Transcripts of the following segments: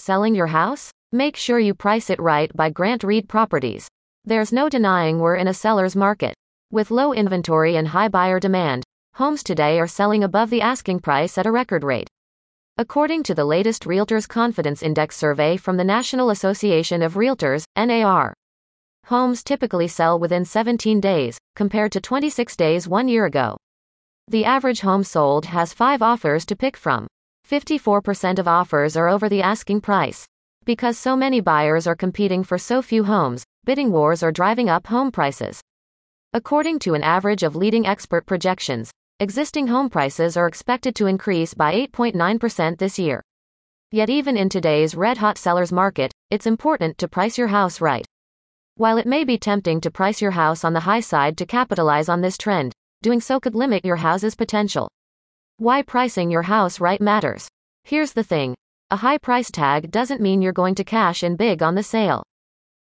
Selling your house? Make sure you price it right by Grant Reid Properties. There's no denying we're in a seller's market. With low inventory and high buyer demand, homes today are selling above the asking price at a record rate. According to the latest Realtors Confidence Index survey from the National Association of Realtors, NAR, homes typically sell within 17 days, compared to 26 days one year ago. The average home sold has five offers to pick from. 54% of offers are over the asking price. Because so many buyers are competing for so few homes, bidding wars are driving up home prices. According to an average of leading expert projections, existing home prices are expected to increase by 8.9% this year. Yet, even in today's red hot seller's market, it's important to price your house right. While it may be tempting to price your house on the high side to capitalize on this trend, doing so could limit your house's potential. Why pricing your house right matters. Here's the thing a high price tag doesn't mean you're going to cash in big on the sale.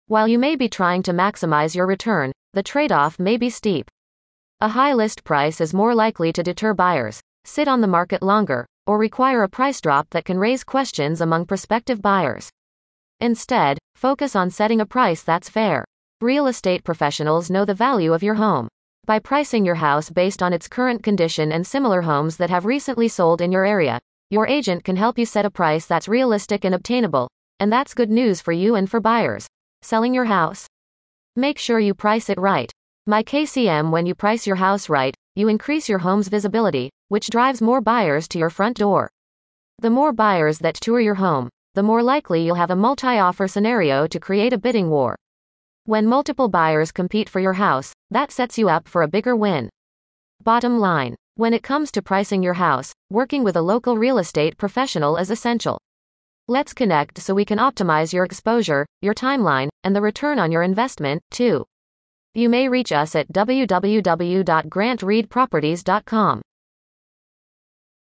While you may be trying to maximize your return, the trade off may be steep. A high list price is more likely to deter buyers, sit on the market longer, or require a price drop that can raise questions among prospective buyers. Instead, focus on setting a price that's fair. Real estate professionals know the value of your home. By pricing your house based on its current condition and similar homes that have recently sold in your area, your agent can help you set a price that's realistic and obtainable, and that's good news for you and for buyers. Selling your house? Make sure you price it right. My KCM When you price your house right, you increase your home's visibility, which drives more buyers to your front door. The more buyers that tour your home, the more likely you'll have a multi offer scenario to create a bidding war. When multiple buyers compete for your house, that sets you up for a bigger win. Bottom line when it comes to pricing your house, working with a local real estate professional is essential. Let's connect so we can optimize your exposure, your timeline, and the return on your investment, too. You may reach us at www.grantreidproperties.com.